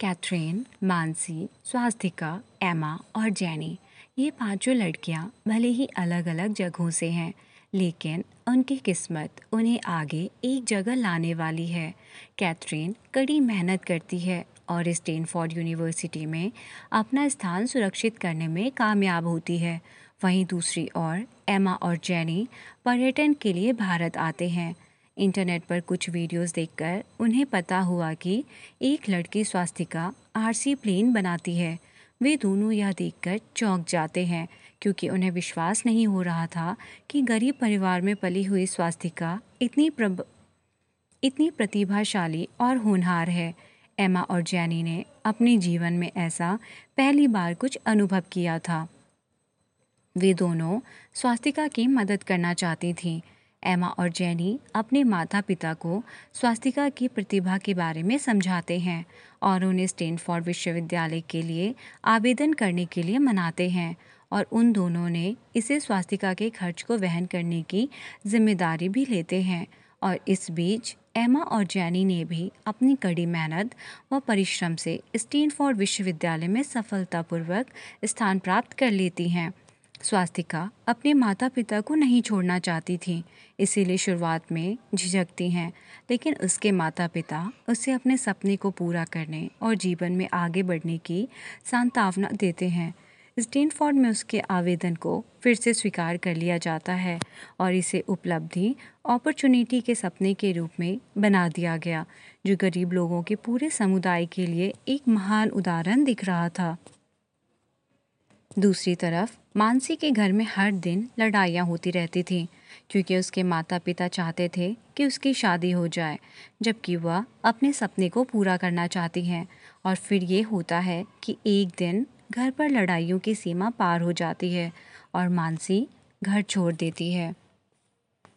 Catherine, Mansi, Swastika, एमा और जैनी। ये पाँचों लड़कियाँ भले ही अलग अलग जगहों से हैं, लेकिन उनकी किस्मत उन्हें आगे एक जगह लाने वाली है। कैथरीन कड़ी मेहनत करती है और स्टेनफोर्ड यूनिवर्सिटी में अपना स्थान सुरक्षित करने में कामयाब होती है। वहीं दूसरी ओर, एमा और जैनी पर्यटन के लिए भारत आते हैं। इंटरनेट पर कुछ वीडियोस देखकर उन्हें पता हुआ कि एक लड़की स्वास्तिका आरसी प्लेन बनाती है। वे दोनों यह देखकर चौंक जाते हैं, क्योंकि उन्हें विश्वास नहीं हो रहा था कि गरीब परिवार में पली हुई स्वास्तिका इतनी प्रब, इतनी प्रतिभाशाली और होनहार है। एमा और जैनी ने अपने जीवन में ऐसा पहली बार कुछ अनुभव किया था। वे दोनों स्वास्तिका की मदद करना चाहती थीं एमा और जैनी अपने माता पिता को स्वास्तिका की प्रतिभा के बारे में समझाते हैं और उन्हें स्टेनफोर्ड विश्वविद्यालय के लिए आवेदन करने के लिए मनाते हैं और उन दोनों ने इसे स्वास्तिका के खर्च को वहन करने की ज़िम्मेदारी भी लेते हैं और इस बीच एमा और जैनी ने भी अपनी कड़ी मेहनत व परिश्रम से स्टेनफोर्ड विश्वविद्यालय में सफलतापूर्वक स्थान प्राप्त कर लेती हैं। स्वास्तिका अपने माता पिता को नहीं छोड़ना चाहती थी, इसीलिए शुरुआत में झिझकती हैं, लेकिन उसके माता पिता उसे अपने सपने को पूरा करने और जीवन में आगे बढ़ने की सांत्वना देते हैं। स्टेनफोर्ड में उसके आवेदन को फिर से स्वीकार कर लिया जाता है और इसे उपलब्धि अपॉर्चुनिटी के सपने के रूप में बना दिया गया, जो गरीब लोगों के पूरे समुदाय के लिए एक महान उदाहरण दिख रहा था। दूसरी तरफ़, मानसी के घर में हर दिन लड़ाइयाँ होती रहती थीं, क्योंकि उसके माता पिता चाहते थे कि उसकी शादी हो जाए, जबकि वह अपने सपने को पूरा करना चाहती हैं। और फिर ये होता है कि एक दिन घर पर लड़ाइयों की सीमा पार हो जाती है और मानसी घर छोड़ देती है।